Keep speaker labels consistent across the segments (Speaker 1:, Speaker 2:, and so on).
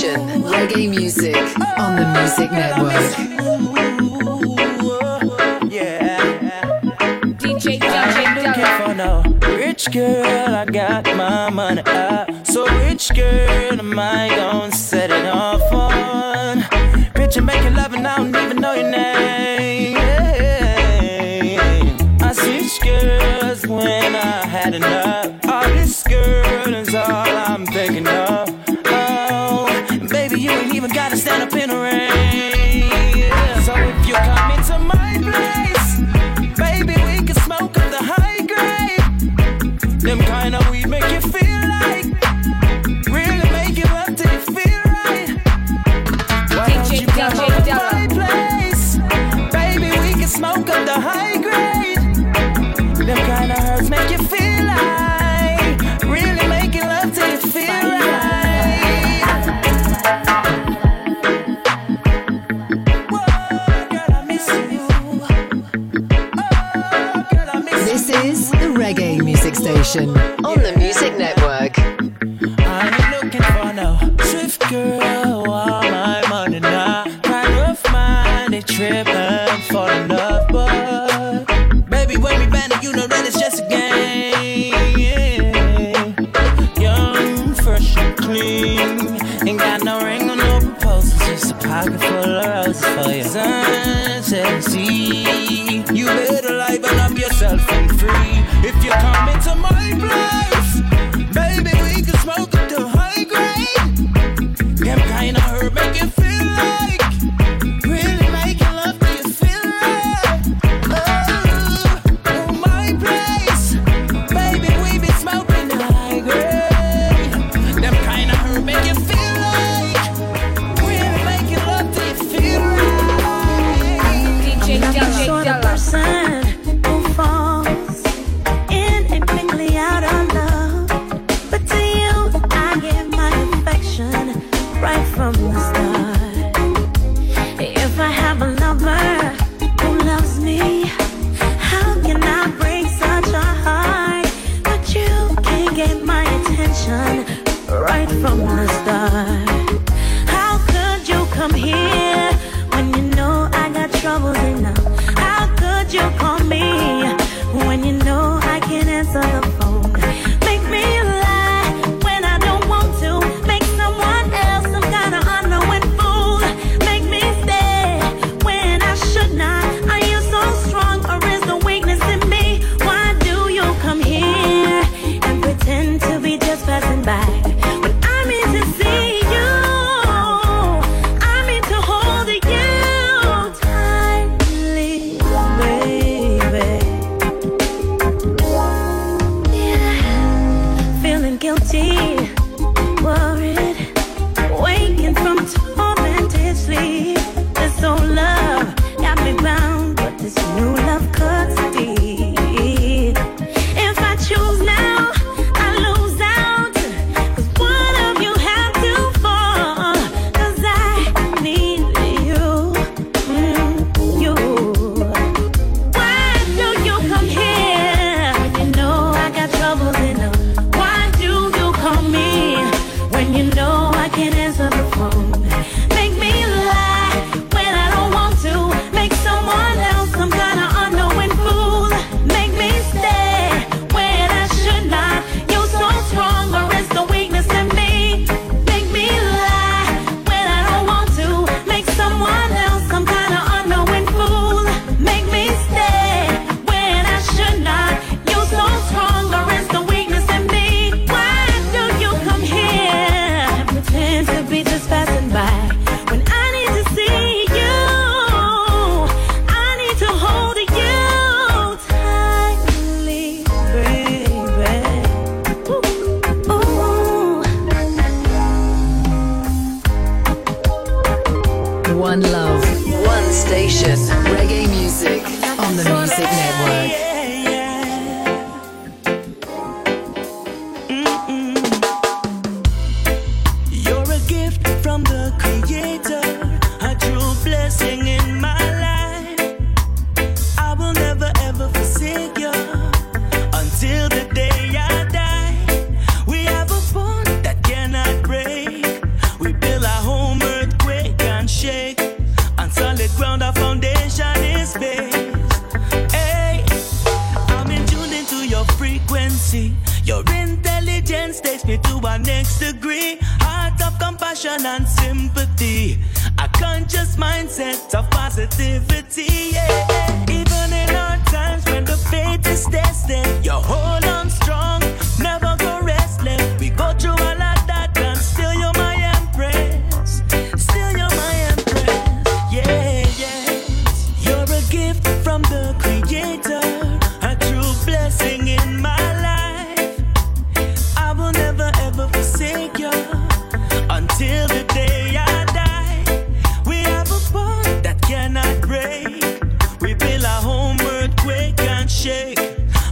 Speaker 1: session, reggae music on the Music Network.
Speaker 2: Yeah. DJ, Rich girl, I got my money up. So rich girl, am I gonna set it off on? Picture making love and I don't even know your name.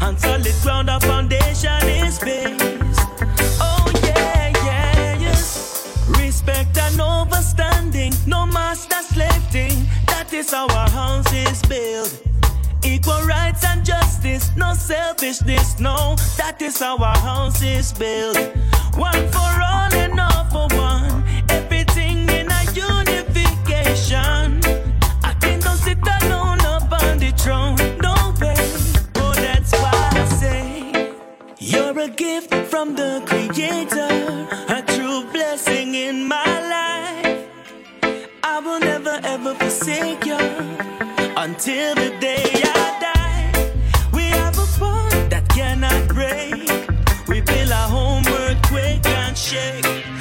Speaker 1: on
Speaker 3: solid ground. Our foundation is based. Oh yeah, yeah, yes. Respect and understanding. No master slave thing. That is how our house is built. Equal rights and justice, no selfishness, no. That is how our house is built. One for all and all for one. Everything in a unification. I think sit alone upon the throne. a gift from the Creator, a true blessing in my life. I will never ever forsake you until the day I die. We have a bond that cannot break. We build our home, earthquake and shake.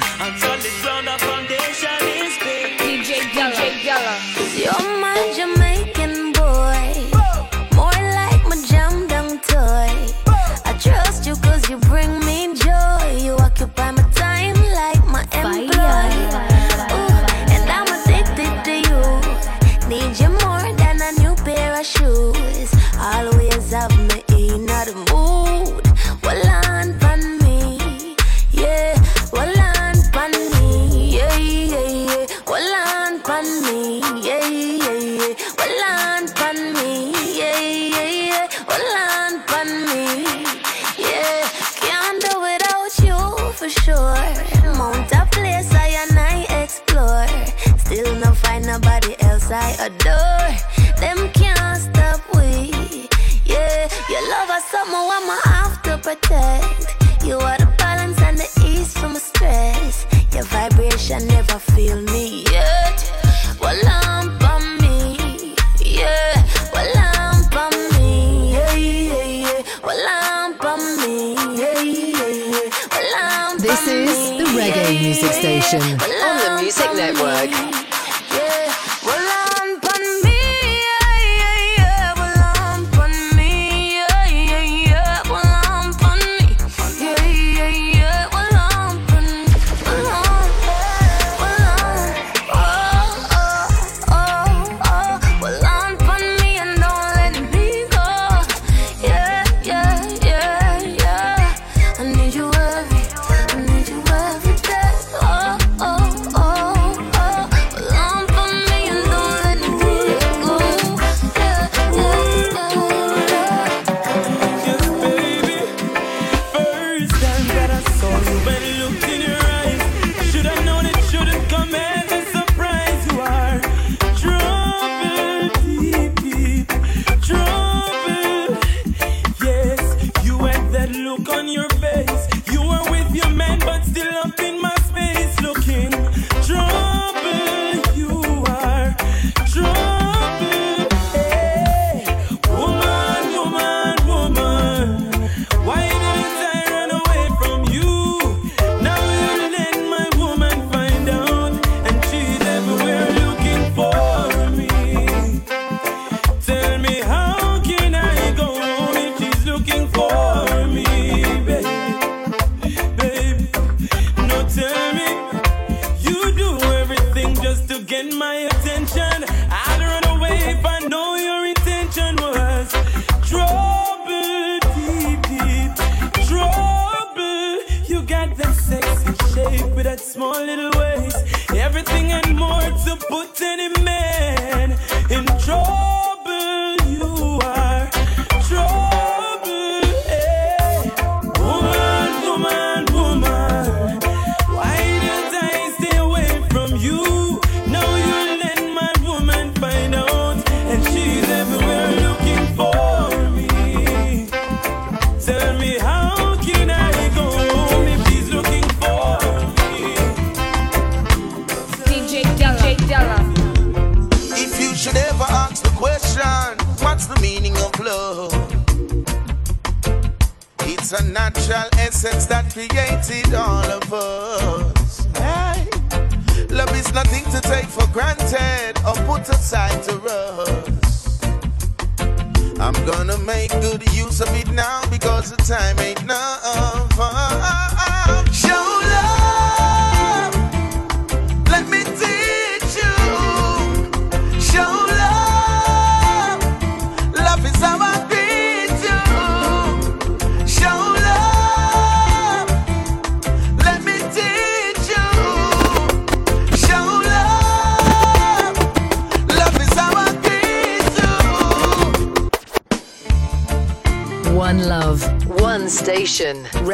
Speaker 4: This is the Reggae Music Station. On the Music Network.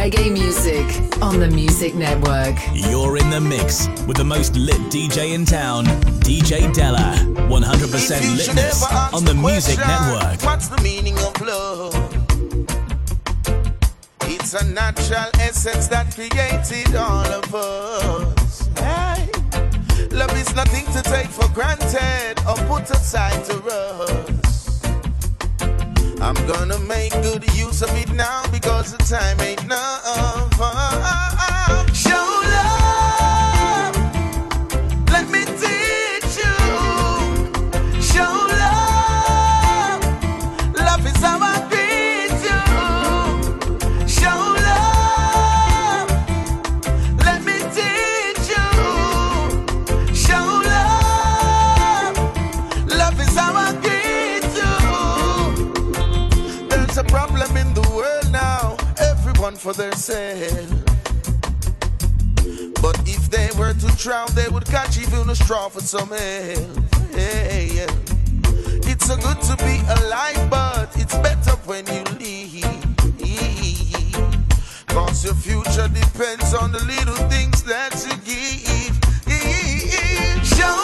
Speaker 1: Reggae music on the Music Network.
Speaker 5: You're in the mix with the most lit DJ in town, DJ Della. 100%
Speaker 6: If you should
Speaker 5: litness on the
Speaker 6: the
Speaker 5: Music
Speaker 6: question,
Speaker 5: Network.
Speaker 6: What's the meaning of love? It's a natural essence that created all of us. Hey. Love is nothing to take for granted or put aside to rust. I'm gonna make good use of it now because the time ain't enough. Show love, let me teach you. Show love, love is I for themselves. But if they were to drown, they would catch even a straw for some help. Hey, yeah. It's so good to be alive, but it's better when you leave. Cause your future depends on the little things that you give. Show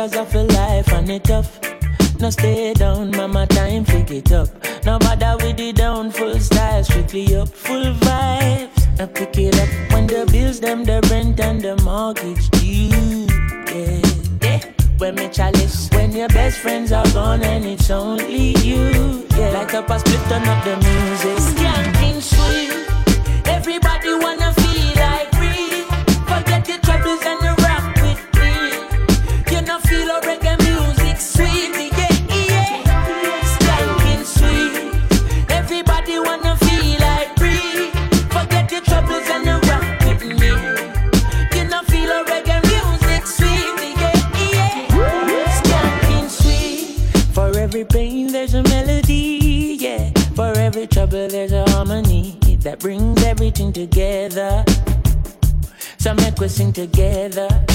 Speaker 7: pressures of a life and it tough. No stay down, mama, time pick it up. No bother with the down, full style, strictly up, full vibes. I pick it up when the bills, them, the rent and the mortgage due. Yeah, yeah. When me chalice, when your best friends are gone and it's only you. Yeah, light up a split, turn up the music. Skanking Sing together.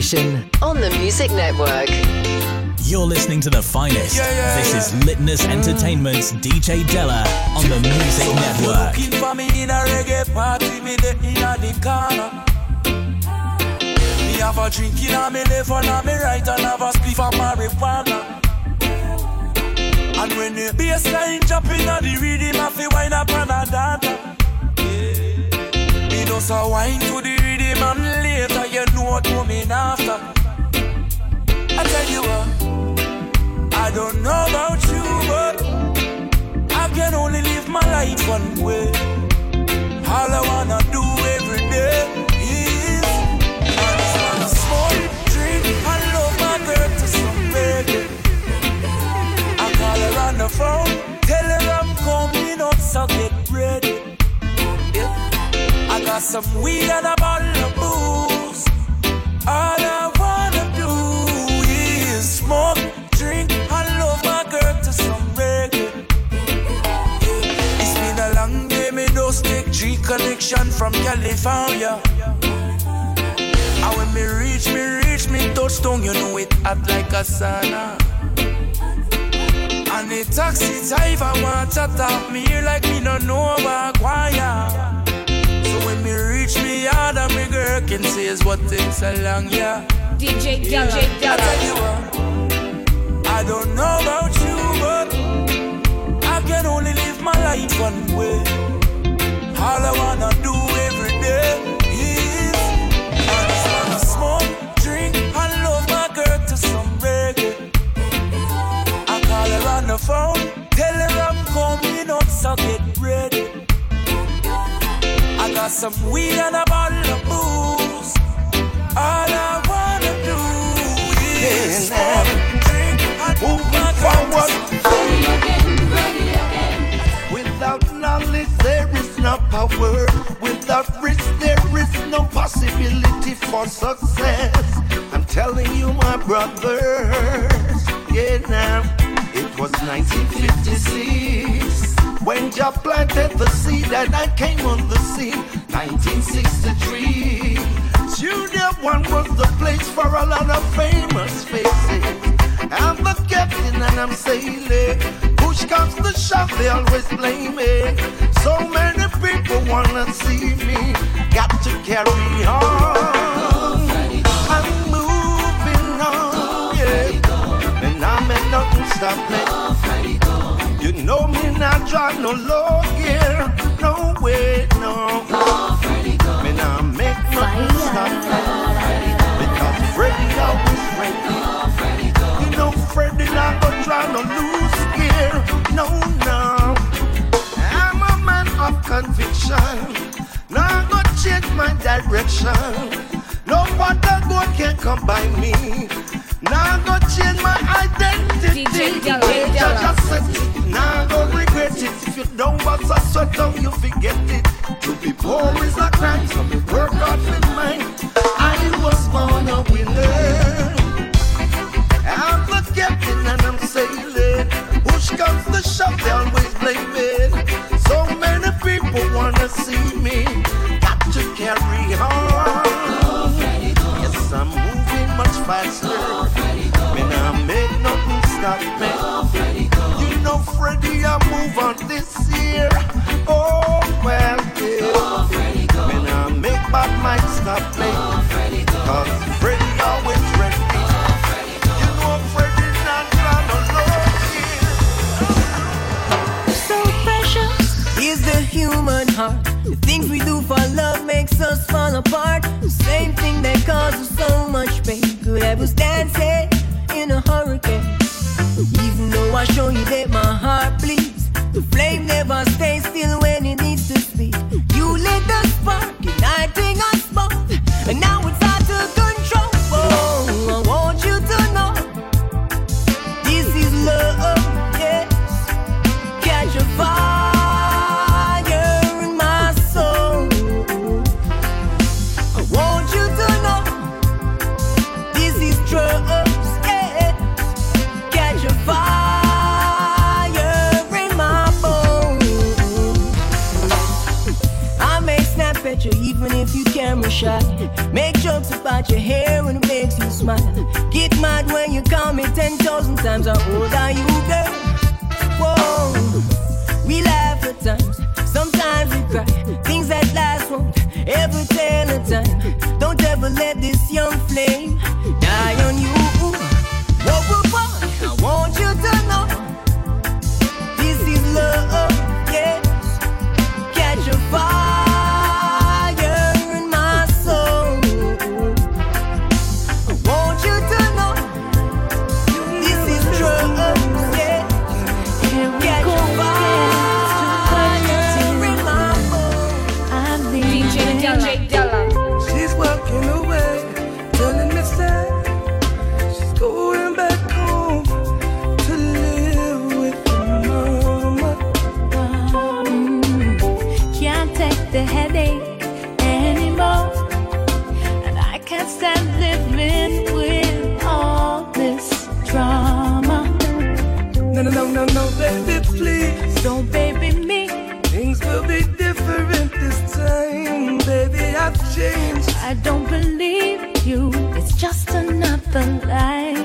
Speaker 1: Station on the Music Network.
Speaker 6: You're listening to the finest. Yeah, yeah, this yeah. is Litness Entertainment's DJ Della on the Music so Network. Looking for me in a reggae party, me the in a the corner. Me have a drink in me left and me right and have a spliff of marijuana. And when the bassline jump in the rhythm, I feel wine up and a dance. Me just a wine to the rhythm and later you know what coming after. I tell you what. I don't know about you, but I can only live my life one way. All I wanna do every day is smoke, drink, and love my girl to some reggae. I call her on the phone, tell her I'm coming up, so get ready. Yeah. I got some weed and a bottle of booze. All I wanna do is smoke
Speaker 8: drink, hello, my girl to some big It's been a long game, me no snake, Dre
Speaker 6: connection from California. And when me reach, me reach, me touch touchdown, you know it hot like a sauna. And the taxi driver want to talk me like me no know about choir. So when me reach me yard and me girl can say is what takes so long, yeah.
Speaker 9: DJ. DJ.
Speaker 6: I tell you what, I don't know about you, but I can only live my life one way. All I wanna do every day is I just wanna smoke, drink, and love my girl to some reggae. I call her on the phone, tell her I'm coming up, so get ready. Got some weed and a bottle of booze. All I wanna do is smoke, drink, and move forward. Ready again, ready again. Without knowledge, there is no power. Without risk, there is no possibility for success. I'm telling you, my brothers. Yeah, now it was 1956 when Jah planted the seed and I came on the scene. 1963. Studio One was the place for a lot of famous faces. I'm the captain and I'm sailing. Push comes the shove, they always blame me. So many people wanna see me. Got to carry on. I'm moving on, yeah. And I'm at nothing stop me. Know me not drive no low gear, no way, no. Me not make nothing stop. Because Freddy always ready. You know Freddy not gonna try no lose gear, no, no I'm a man of conviction. Now go change my direction. No matter what can come by me. Now go change my identity. DJ Just set. Now go regret it. If you don't want to sweat on, you forget it. To be poor is a crime, so me work out with mine. I was born a winner. I'm the captain and I'm sailing. Push comes the shove, they always blame it So many people wanna see me. Got to carry on. Yes, I'm moving much faster. Stop me. You know, Freddy, I move on this year. Oh, well, yeah. When I make bad mind stop me. Cause Freddy always ready. You know, Freddy not gonna
Speaker 10: So precious is the human heart. The things we do for love makes us fall apart. The same thing that causes so I show you that my heart bleeds,
Speaker 11: another lie.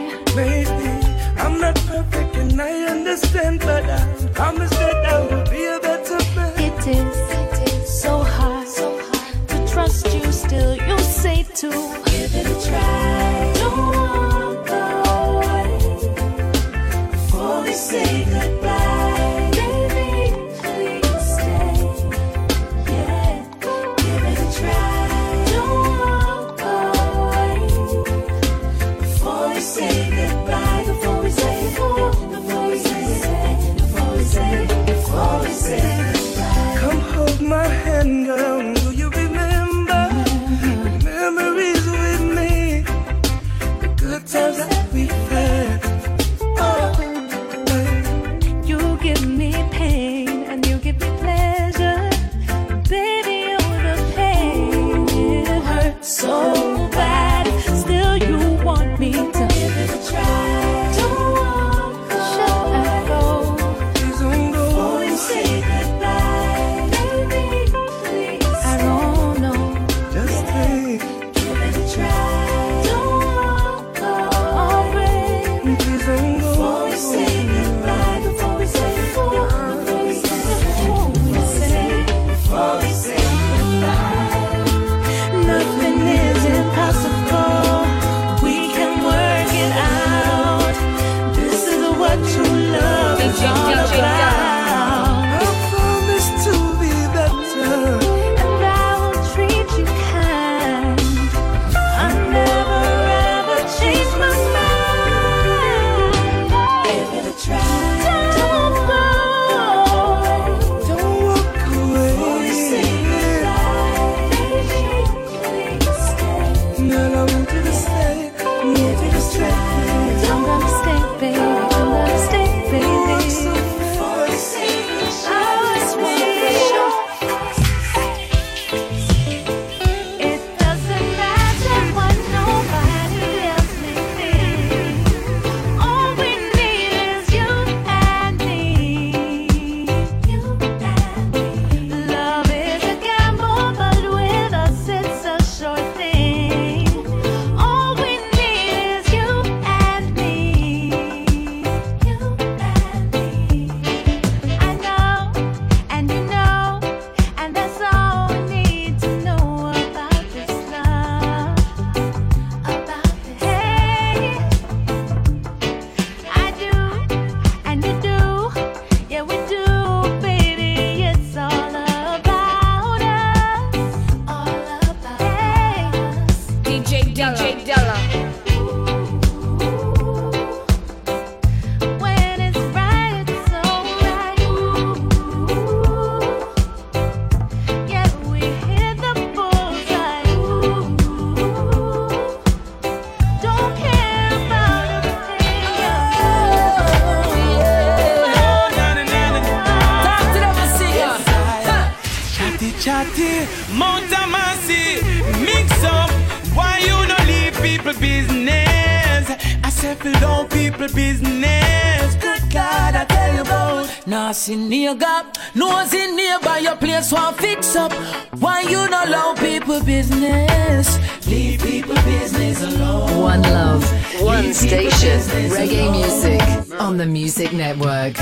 Speaker 11: Love,
Speaker 1: one station. Reggae music on the Music Network.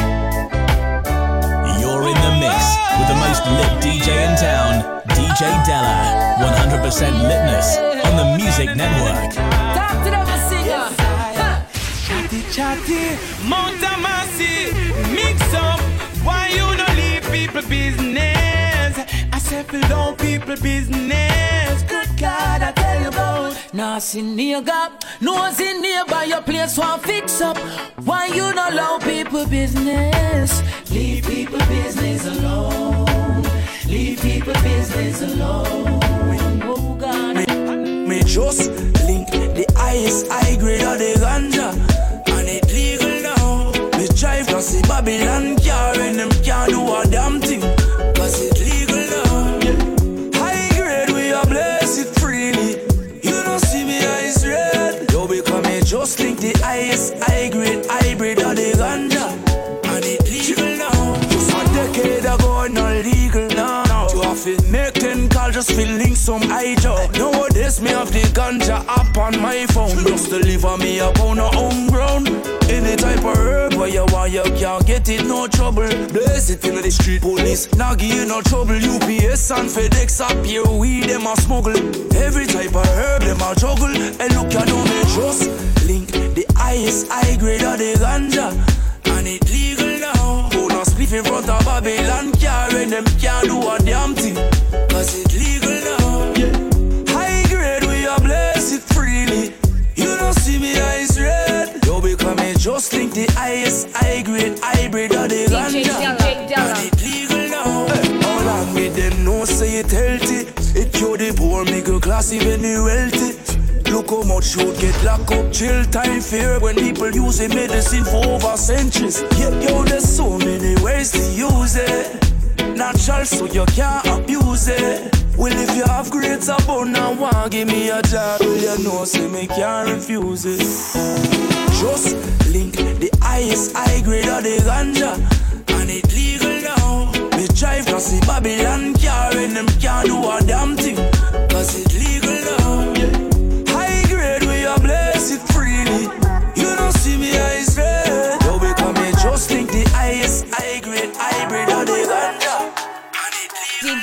Speaker 5: You're in the mix with the most lit DJ in town, DJ Della. 100% litness on the Music Network.
Speaker 7: Talk to them, singer.
Speaker 4: Chatty chatty, Mount Amasi, mix up. Why you no leave people business? I said, don't people business. God, I tell you about.
Speaker 7: Nah, see nigga, no see nearby your place want fix up. Why you not allow people business? Leave people business alone. Leave people business alone. Oh God.
Speaker 8: Me just link the highest high grade of the ganja And legal now Me drive cause the Babylon car And them can't do a damn thing ganja app on my phone. Just deliver me a pound of home ground Any type of herb where you want you can't get it no trouble. Blaze it in the street police Now give you no trouble. UPS and FedEx up here weed them a smuggle. Every type of herb them a juggle. And look you don't me just link the highest high grade of the ganja. And it legal now. Put a spliff in front of Babylon car And them can't do a damn thing. Cause it legal now don't see me eyes red Yo because me just think the highest high grade hybrid of the ganja. And it legal now How long me them know say it healthy It cure the poor middle class even the wealthy Look how much youth get locked up, chill time fear when people use using medicine for over centuries. Yeah, yo, there's so many ways to use it. Natural, so you can't abuse it. Well, if you have great abundance, want give me a job, well you know, say me can't refuse it. Just link the highest high grade of the ganja, and it legal now. Me drive cause the Babylon car and them can't do a damn thing,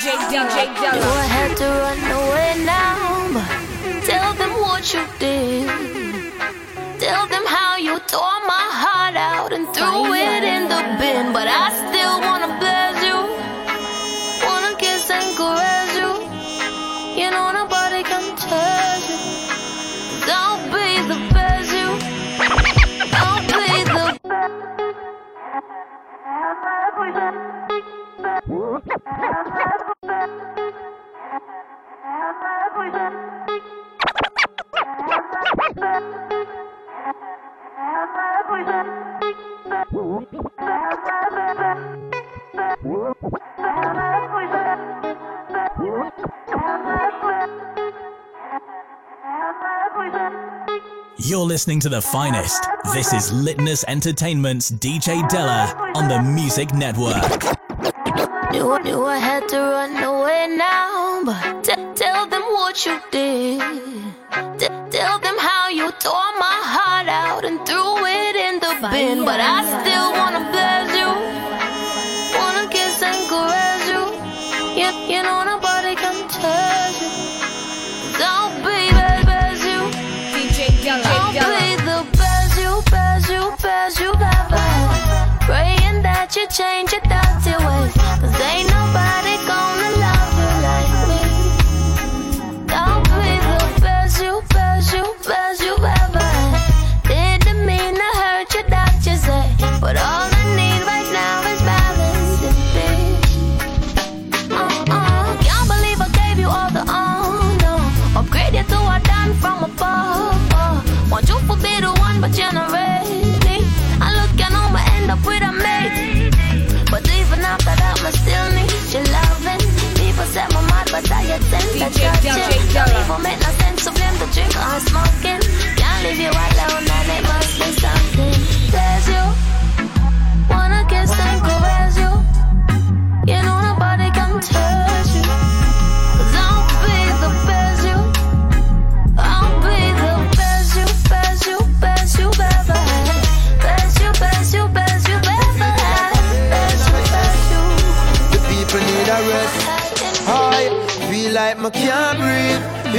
Speaker 9: DJ Della,
Speaker 3: You
Speaker 9: Della.
Speaker 3: had to run away now, but tell them what you did. Tell them how you tore my heart out and threw it in the bin. But I still wanna bless you, wanna kiss and caress you. You know nobody can touch you. Don't be the best you. Don't be the
Speaker 5: You're listening to the finest. This is Litness Entertainment's DJ Della on the Music Network.
Speaker 3: You, I had to run away now, but t- tell them what you did. T- tell them how you tore my heart out and threw it in the bin. But I still wanna bless you, wanna kiss and caress you. You, you know nobody can touch you. Don't be bad, best you.
Speaker 9: DJ
Speaker 3: Don't be the best you, best you, best you ever. Praying that you change your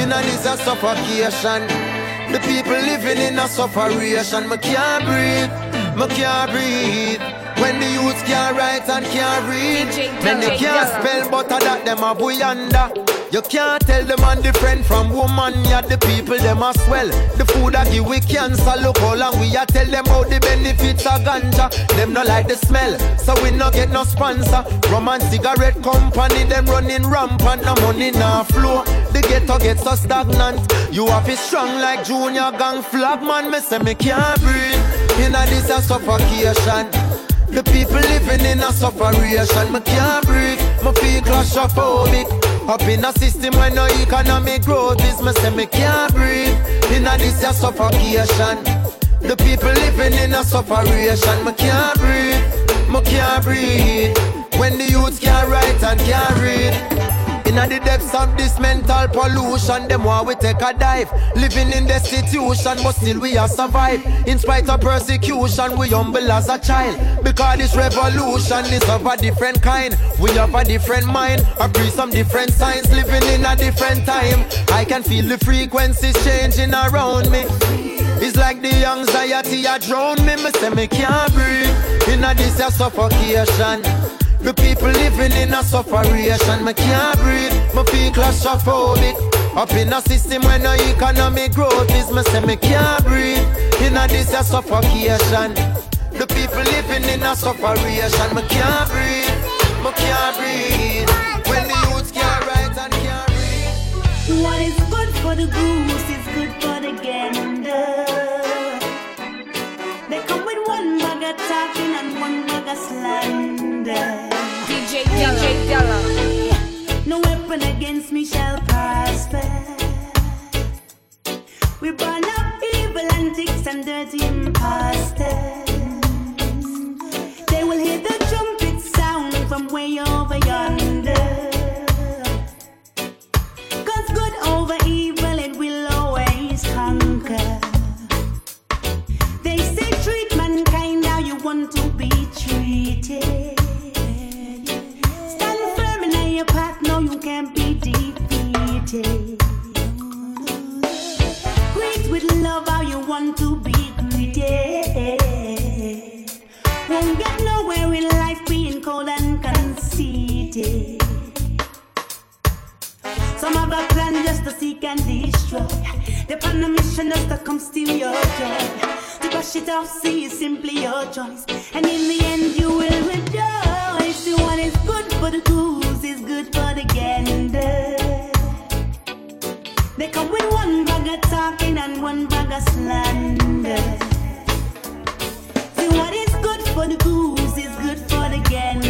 Speaker 9: breathe. In a suffocation. The people living in a suffocation. Me can't breathe. Me can't breathe. When the youths can't write and can't read, then they can't spell, but I that them a boy under. You can't tell the man different from woman, yeah, the people them a swell. The food I give we cancer, look how long we a tell them about the benefits of ganja. Them not like the smell, so we no get no sponsor. Rum and cigarette company, them running rampant, no money no flow. The ghetto get so stagnant. You have it strong like junior gang flag man. Me say me can't breathe. Inna this a suffocation. The people living in a sufferation. Me can't breathe. Me feel claustrophobic. Up in a system where no economic growth is. Me say me can't breathe. Inna this a suffocation. The people living in a sufferation. Me can't breathe. Me can't breathe. When the youths can't write and can't read. In the depths of this mental pollution, them want we take a dive. Living in destitution, but still we are survive. In spite of persecution, we humble as a child. Because this revolution is of a different kind. We have a different mind, agree some different signs. Living in a different time. I can feel the frequencies changing around me. It's like the anxiety a drown me. Me say me can't breathe. In a this a suffocation. The people living in a sufferation, me can't breathe, me feel claustrophobic. Up in a system where no economic growth is, me say me can't breathe. In a this a suffocation. The people living in a sufferation, me can't breathe, me can't breathe. When the youths can't write and can't read.
Speaker 12: What is good for the goose is good for the gander. No weapon against me shall prosper. We burn up evil and dirty. Some have a plan just to seek and destroy. They're on a mission just to come steal your joy. To brush it off, see is simply your choice. And in the end, you will rejoice. The one is good for the goose is good for the gander. They come with one bag of talking and one bag of slander. See what is good for the goose is good for the gander.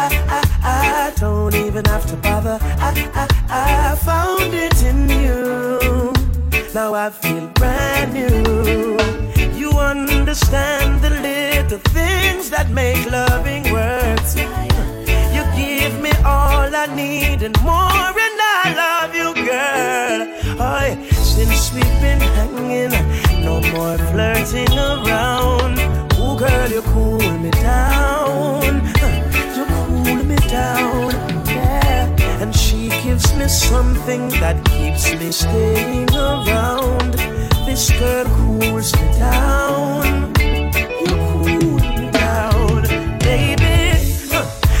Speaker 2: Don't even have to bother. I, I, I found it in you. Now I feel brand new. You understand the little things that make loving worth. You give me all I need and more, and I love you, girl. Oh, since we've been hanging, no more flirting around. Ooh, girl, you cool me down. Down. And she gives me something that keeps me staying around. This girl cools me down. You cool me down, baby.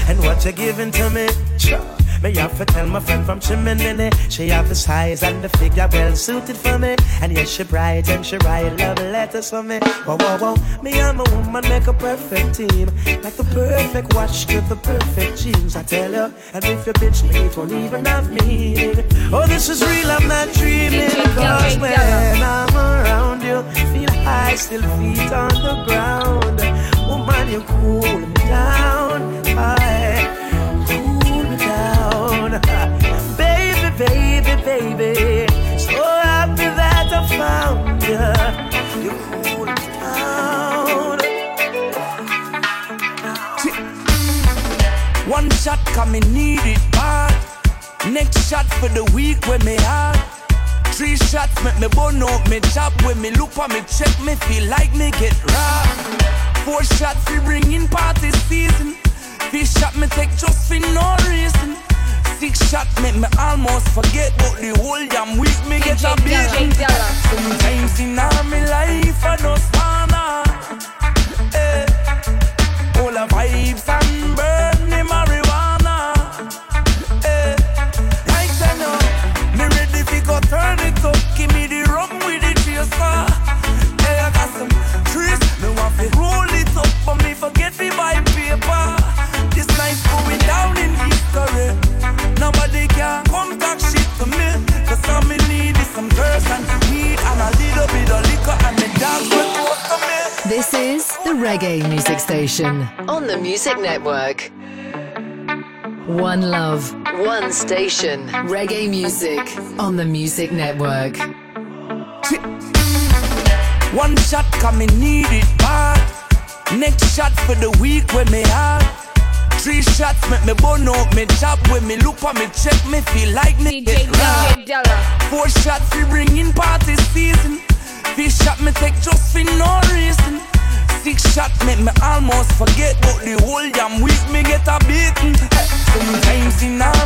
Speaker 2: And what you're giving to me? Sure. Me have to tell my friend from Chimney. She have the size and the figure well suited for me. And yes, she bright and she write love letters for me. Whoa, whoa, whoa Me and my woman make a perfect team. Like the perfect watch to the perfect jeans. I tell you And if you bitch me, it won't even have meaning. Oh, this is real, I'm not dreaming. Cause when I'm around you Feel high, still feet on the ground. Woman, you cool me down. I baby, baby. So happy that I found you.
Speaker 8: One shot coming, need it bad. Next shot for the week when me have. Three shots make me burn out me job When me look for me check me feel like me get robbed Four shots we bring in party season Fish shot me take just for no reason Six shot make me almost forget but the whole damn week me get a beat. Sometimes in all my life I don't wanna. Eh. All the vibes and burn
Speaker 1: Reggae Music Station on the Music Network. One love, one station. Reggae music on the Music Network.
Speaker 8: One shot come me need it bad. Next shot for the week when me hard. Three shots make me burn out me job when me look for me check me feel like me get robbed. Four shots we bring in party season. Fish shot me take just for no reason. Six shot make me almost forget but the whole damn week me get a beating. Eh, Sometimes in all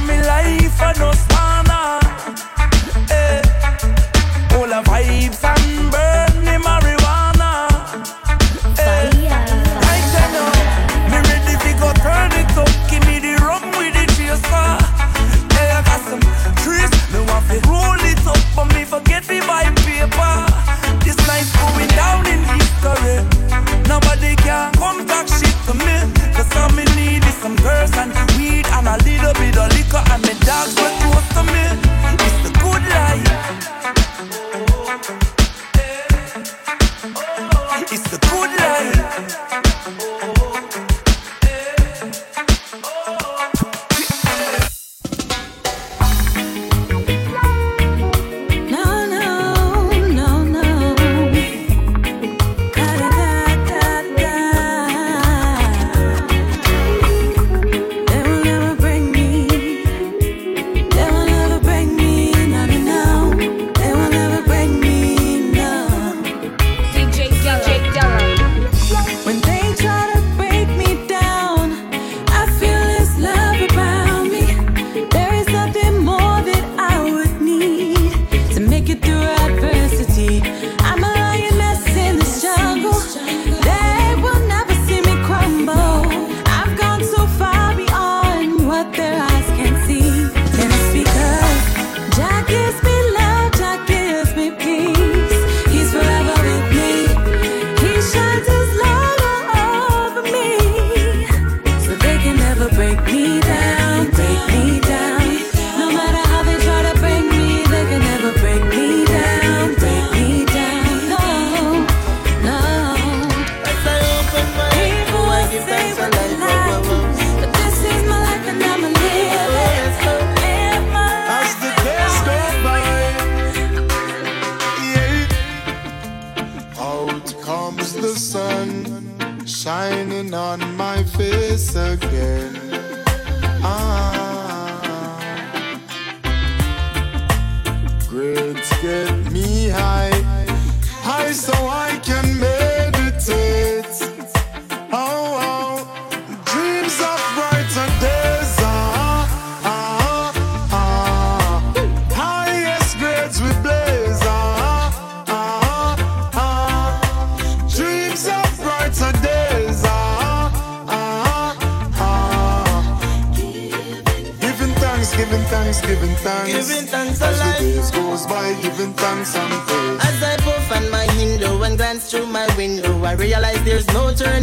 Speaker 13: face again.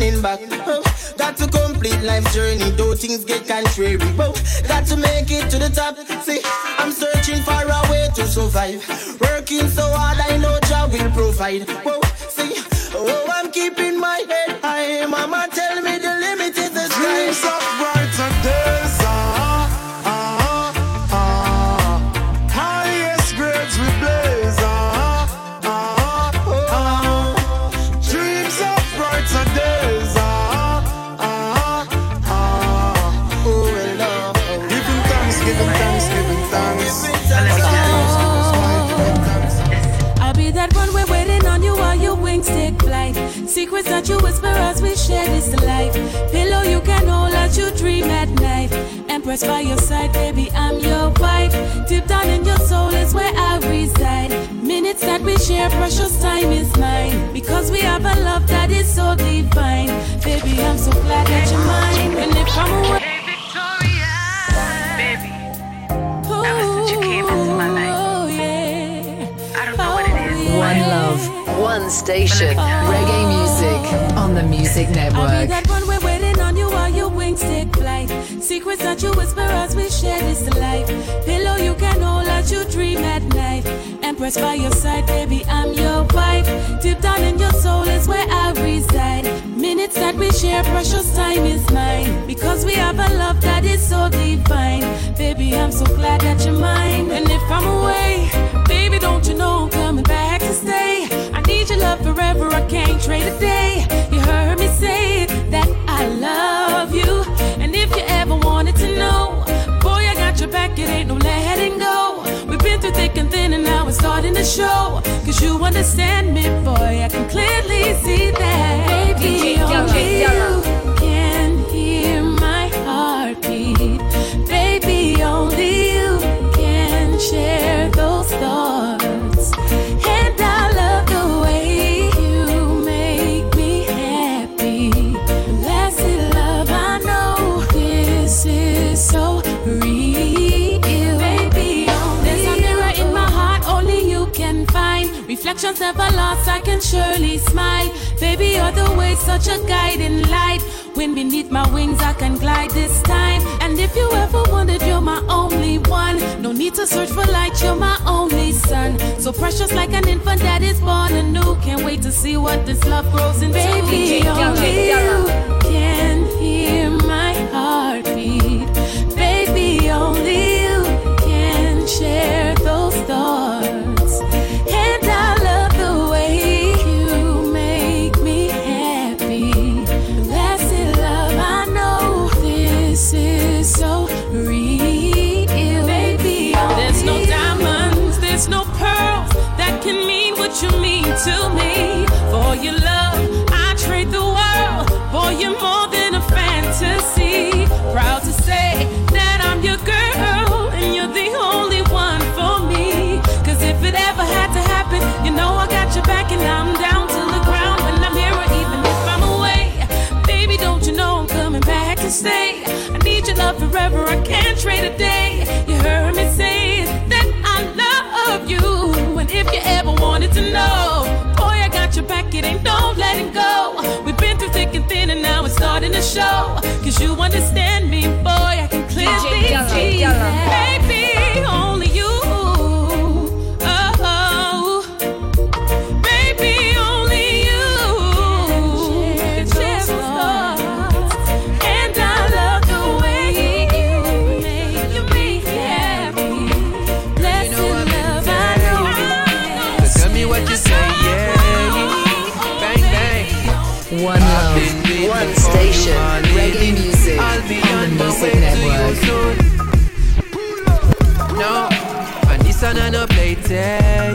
Speaker 6: Turning back. Oh, got to complete life's journey, though things get contrary. Oh, got to make it to the top. See, I'm searching for a way to survive. Working so hard, I know job will provide. Whoa, see, oh, I'm keeping my head
Speaker 14: Empress by your side, baby, I'm your wife. Deep down in your soul is where I reside. Minutes that we share, precious time is mine. Because we have a love that is so divine. Baby, I'm so glad that you're mine. And if I'm away, oh, oh,
Speaker 4: One love, one station. Reggae music on the Music Network.
Speaker 14: Wings take flight. Secrets that you whisper as we share this life. Pillow you can hold as you dream at night. Empress by your side, baby, I'm your wife. Deep down in your soul is where I reside. Minutes that we share, precious time is mine. Because we have a love that is so divine. Baby, I'm so glad that you're mine. And if I'm away, baby, don't you know I'm coming back to stay? I need your love forever, I can't trade a day. Back, it ain't no letting go. We've been through thick and thin, and now it's starting to show. Cause you understand me, boy, I can clearly see that. Baby, only you Reflections never lost, I can surely smile. Baby, you're the way, such a guiding light. When beneath my wings, I can glide this time. And if you ever wondered, you're my only one. No need to search for light, you're my only son. So precious like an infant that is born anew. Can't wait to see what this love grows into. Baby, only you stay? I need your love forever, I can't trade a day. You heard me say that I love you. And if you ever wanted to know, I got your back, it ain't no letting go. We've been through thick and thin, and now it's starting to show. Cause you understand me, boy, I can clearly see
Speaker 9: Yella.
Speaker 14: that.
Speaker 4: Network.
Speaker 15: No, and this one I no play tay.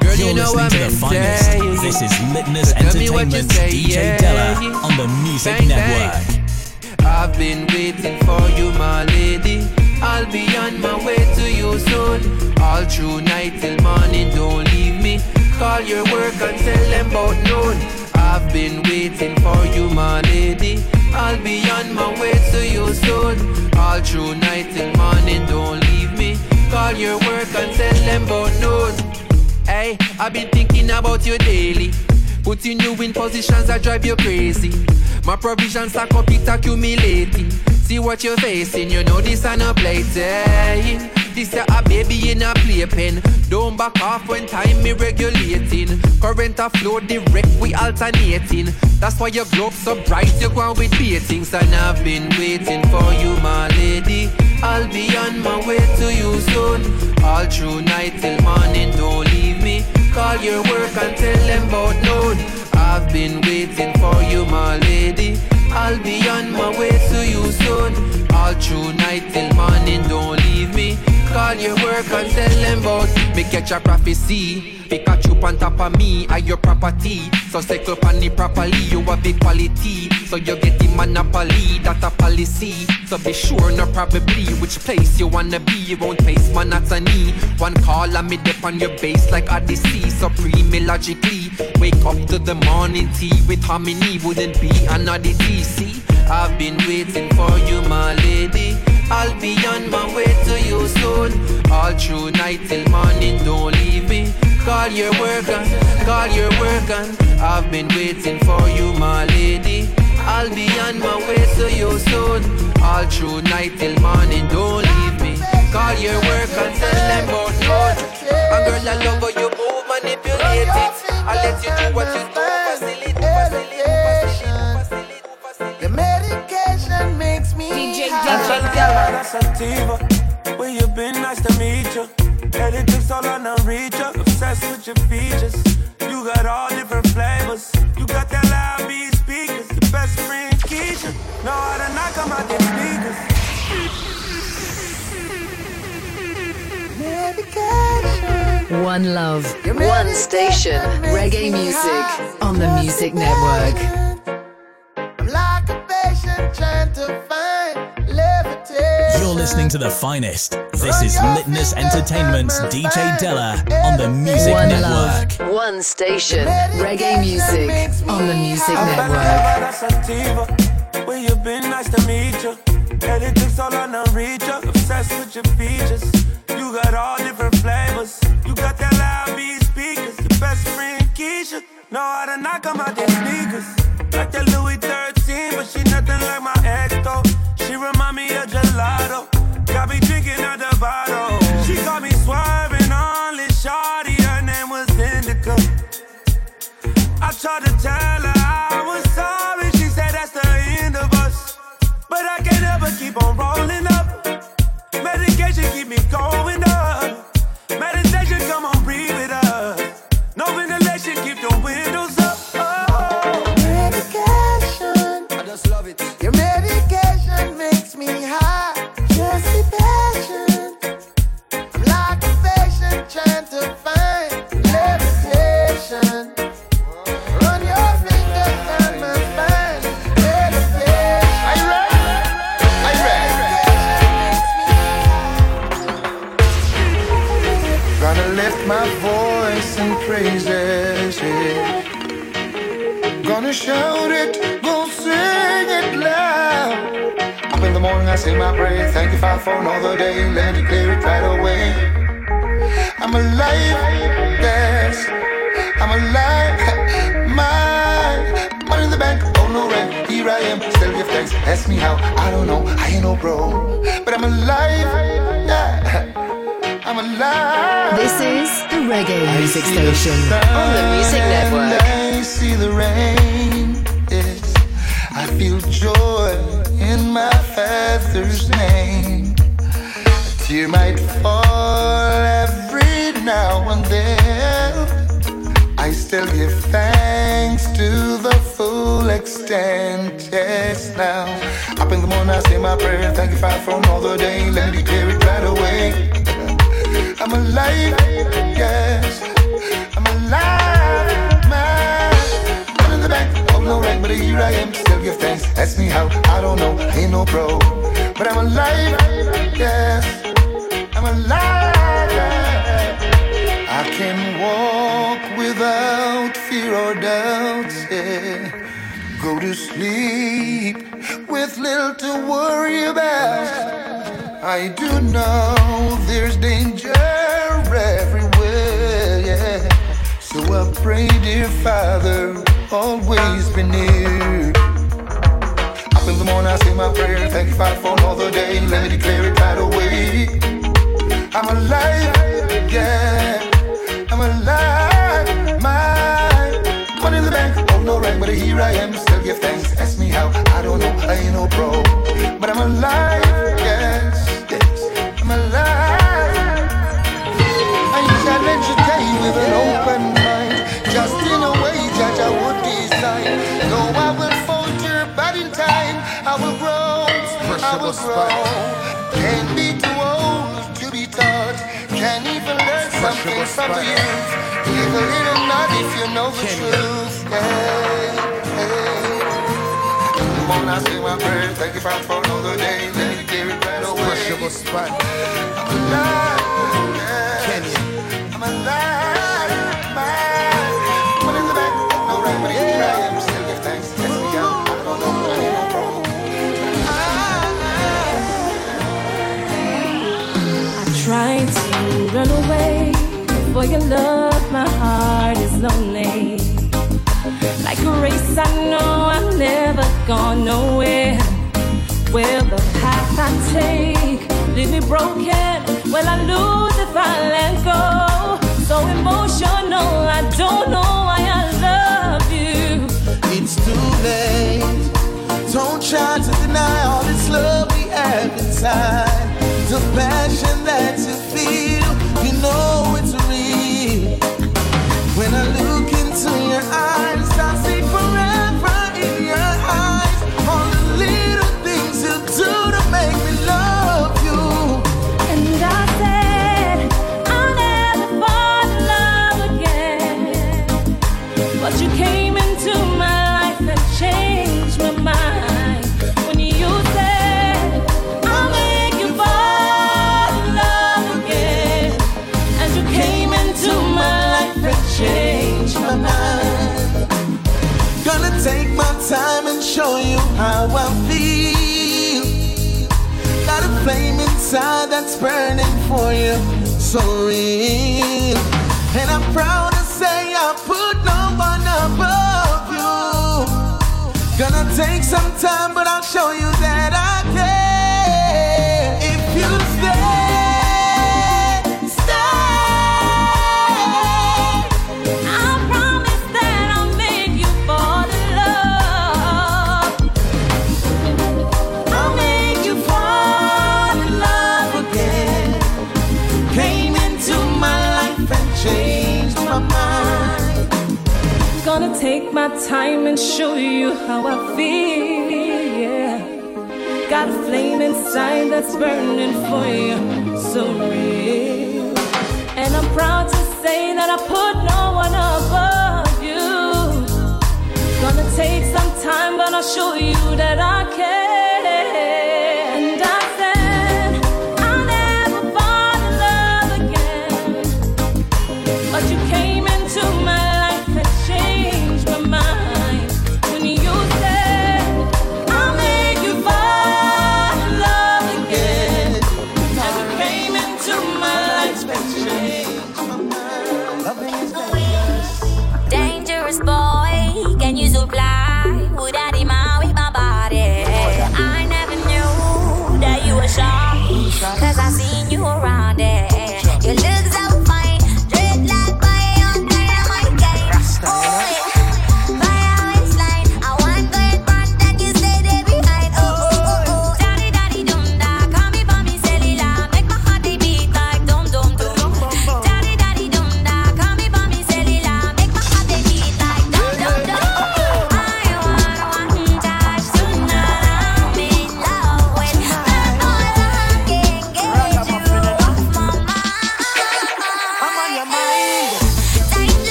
Speaker 15: Girl,
Speaker 5: You're
Speaker 15: you know
Speaker 5: listening to the
Speaker 15: I'm
Speaker 5: finest.
Speaker 15: saying.
Speaker 5: This is Litness
Speaker 15: So tell me what you
Speaker 5: Entertainment's
Speaker 15: say,
Speaker 5: DJ
Speaker 15: yeah.
Speaker 5: Della on the Music
Speaker 15: Bang,
Speaker 5: Network.
Speaker 15: bang. I've been waiting for you, my lady. I'll be on my way to you soon. All through night till morning, don't leave me. Call your work and tell them about noon. I've been waiting for you, my lady. I'll be on my way to you soon. All through night till morning, don't leave me. Call your work and tell them about noon. Hey, I've been thinking about you daily. Putting you in positions that drive you crazy. My provisions stack up, it accumulating. See what you're facing, you know this ain't a plaything. This a a baby in a playpen. Don't back off when time me regulating. Current a flow direct, we alternating. That's why your globe so bright, you go on with beatings. And I've been waiting for you, my lady. I'll be on my way to you soon. All through night till morning, don't leave me. Call your work and tell them about noon. I've been waiting for you, my lady. I'll be on my way to you soon. All through night till morning, don't leave me. Call your work and tell them about me catch a prophecy. Pikachu on top of me, are your property. So cycle on the properly, you have the quality. So you get the monopoly, that a policy. So be sure, no probably, which place you wanna be. You won't face monotony. One call and me dip on your base like Odyssey. So pre me logically. Wake up to the morning tea with harmony, wouldn't be an oddity. See, I've been waiting for you, my lady. I'll be on my way to you soon. All through night till morning, don't leave me. Call your work on, call your work on. I've been waiting for you, my lady. I'll be on my way to you soon. All through night till morning, don't leave me. Call your work and tell them about God. And girl, I love how you move, manipulate it. I'll let you do what you do,
Speaker 6: DJ
Speaker 9: high.
Speaker 4: Sativa, where you been? Nice to meet you. Ellie took so long to reach you. Obsessed with your features. You got all different flavors. You got that loud beat speakers. Your best friend Keisha. Know how to knock 'em out them speakers.
Speaker 1: One love, one station, reggae music on the Music Network.
Speaker 5: Listening to the finest. This is Litness Entertainment's DJ Della on the Music
Speaker 1: One
Speaker 5: Network.
Speaker 1: love, one station, reggae music on the Music Network.
Speaker 4: Sativa, where you been? Nice to meet you. Ellie took so long to reach you. Obsessed with your features. You got all different flavors. You got that loud beat speakers. Your best friend Keisha. Know how to knock 'em out their sneakers. Me going
Speaker 16: in the morning, I say my prayer. Thank you, Father, for another day. Let it clear it right away. I'm alive, yes. I'm alive, my money in the bank, oh no rent. Here I am, still give thanks. Ask me how, I don't know, I ain't no bro, but I'm alive, yeah. I'm alive.
Speaker 1: This is the Reggae
Speaker 16: I
Speaker 1: Music
Speaker 16: the
Speaker 1: Station
Speaker 16: sun
Speaker 1: on the Music Network.
Speaker 16: I see the rain. I feel joy in my Father's name. A tear might fall every now and then. I still give thanks to the full extent. Yes, now up in the morning I say my prayer. Thank you, Father, for another day. Let me declare it right away. I'm alive, yes. I'm alive, man. I'm in the bank, oh no rank, but here I am. Still give thanks. Ask me how, I don't know, ain't no pro. But I'm alive, yes. I'm alive. I can walk without fear or doubt, yeah. Go to sleep with little to worry about. I do know there's danger everywhere, yeah. So I pray, dear Father, always be near. The morning, I say my prayer. Thank you, Father, for another day. Let me declare it right away. I'm alive, yeah. I'm alive, my money in the bank. Oh, no rank, but here I am. Still give thanks. Ask me how, I don't know. I ain't no pro, but I'm alive, yes. the ground. Can't be too old to be taught. Can't even learn something from the youth. Give a little nod if you know the truth. Hey, hey. Come on, I sing my prayer. Thank you for another day. Let me give it right away. I'm alive. Yeah. I'm alive.
Speaker 17: your love, my heart is lonely. Like a race, I know I'm never gone nowhere. Will the path I take leave me broken? Will I lose if I let go? So emotional, I don't know why I love you.
Speaker 6: It's too late. Don't try to deny all this love we have inside. The passion that fire that's burning for you, so real. And I'm proud to say I put no one above you. Gonna take some time, but I'll show you that.
Speaker 17: time and show you how I feel. Yeah. Got a flame inside that's burning for you, so real. And I'm proud to say that I put no one above you. Gonna take some time, but I'll show you that I care.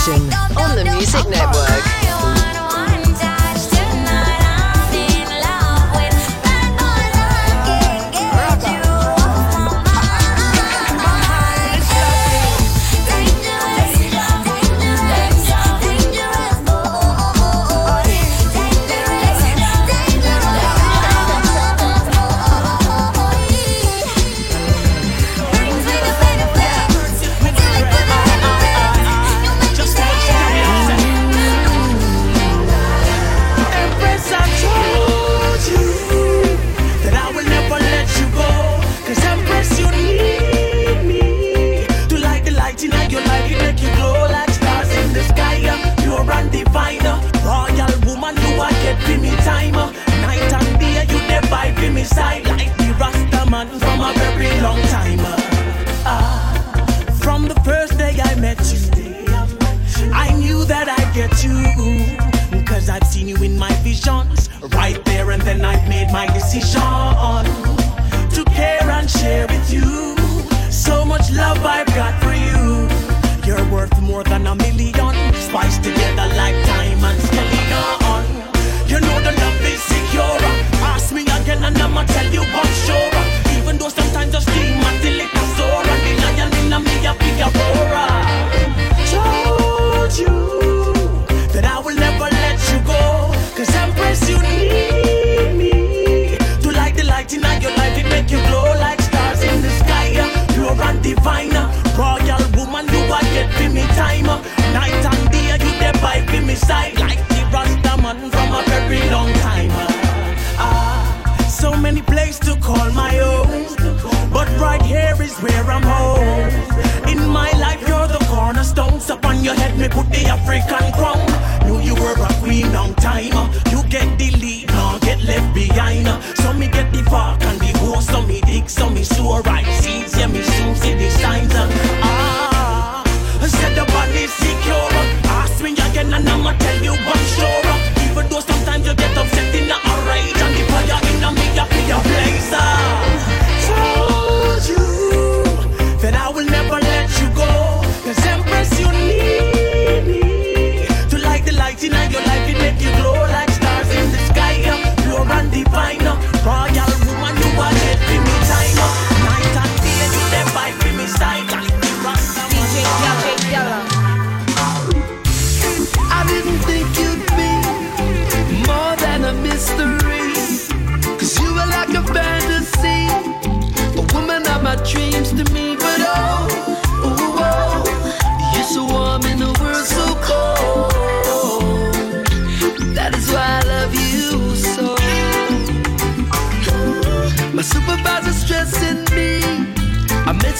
Speaker 3: station on the Music Network.
Speaker 18: put the African crown. Knew you were a queen long time. You get the lead, now get left behind. So me get the fork and the horse, so me dig, so me sure
Speaker 19: right. season.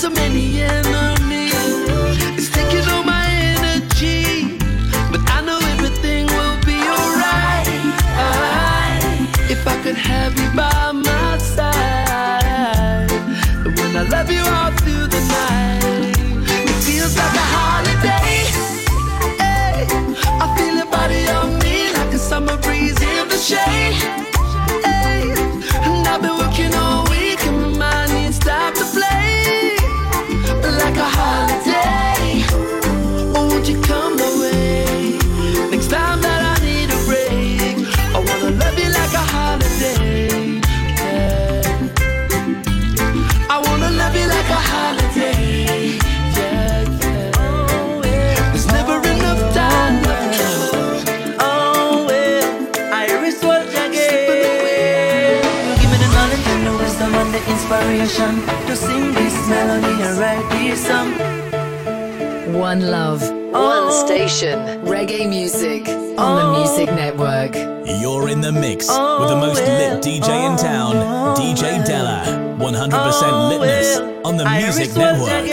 Speaker 19: so many years. permission to
Speaker 2: sing this melody and write this song.
Speaker 1: One love, oh. one station, reggae music on oh. the Music Network.
Speaker 5: You're in the mix oh, with the most oh, well, lit DJ in oh, town, oh, DJ Della. 100% litness well, on the I Music Network.
Speaker 2: You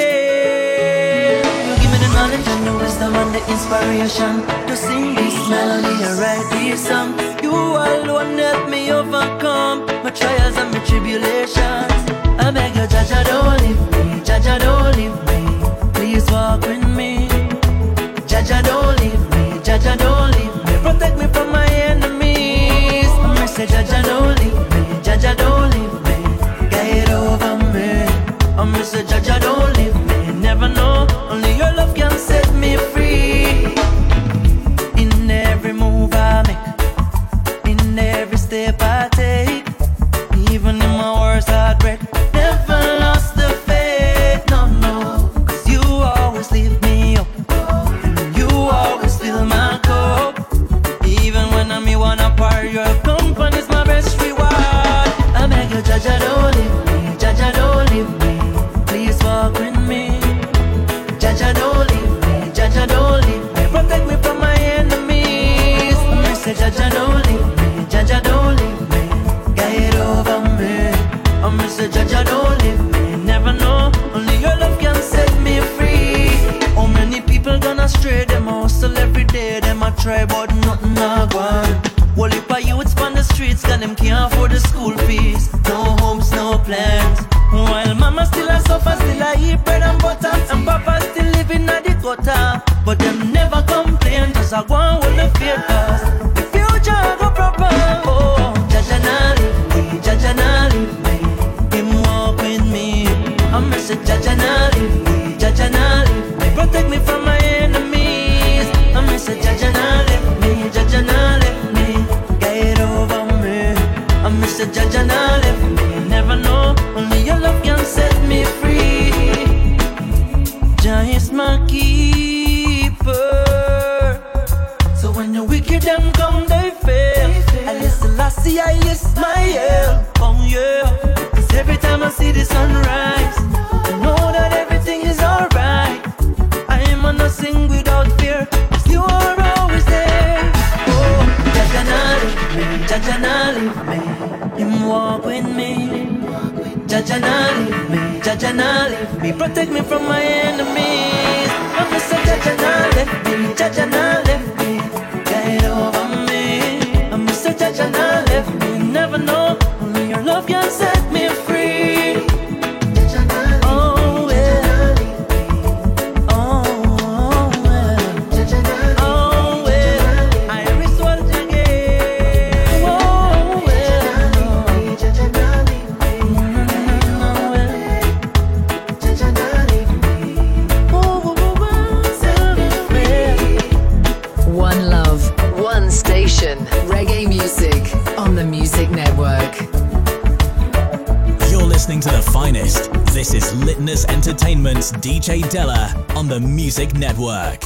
Speaker 2: give me the knowledge and the wisdom and the inspiration to sing melody, I write these songs. You alone help me overcome my trials and my tribulations. I beg you, Jah Jah, don't leave me. Jah Jah, don't leave me. Please walk with me. Jah Jah, don't leave me. Jah Jah, don't leave me. Protect me Papa still a eat bread and butter, and Papa still living at the gutter. But them never complain, cause I want all the fear leave me.
Speaker 20: Protect me from my enemies. Promise that Jah Jah not left me.
Speaker 2: Jah Jah Music Network.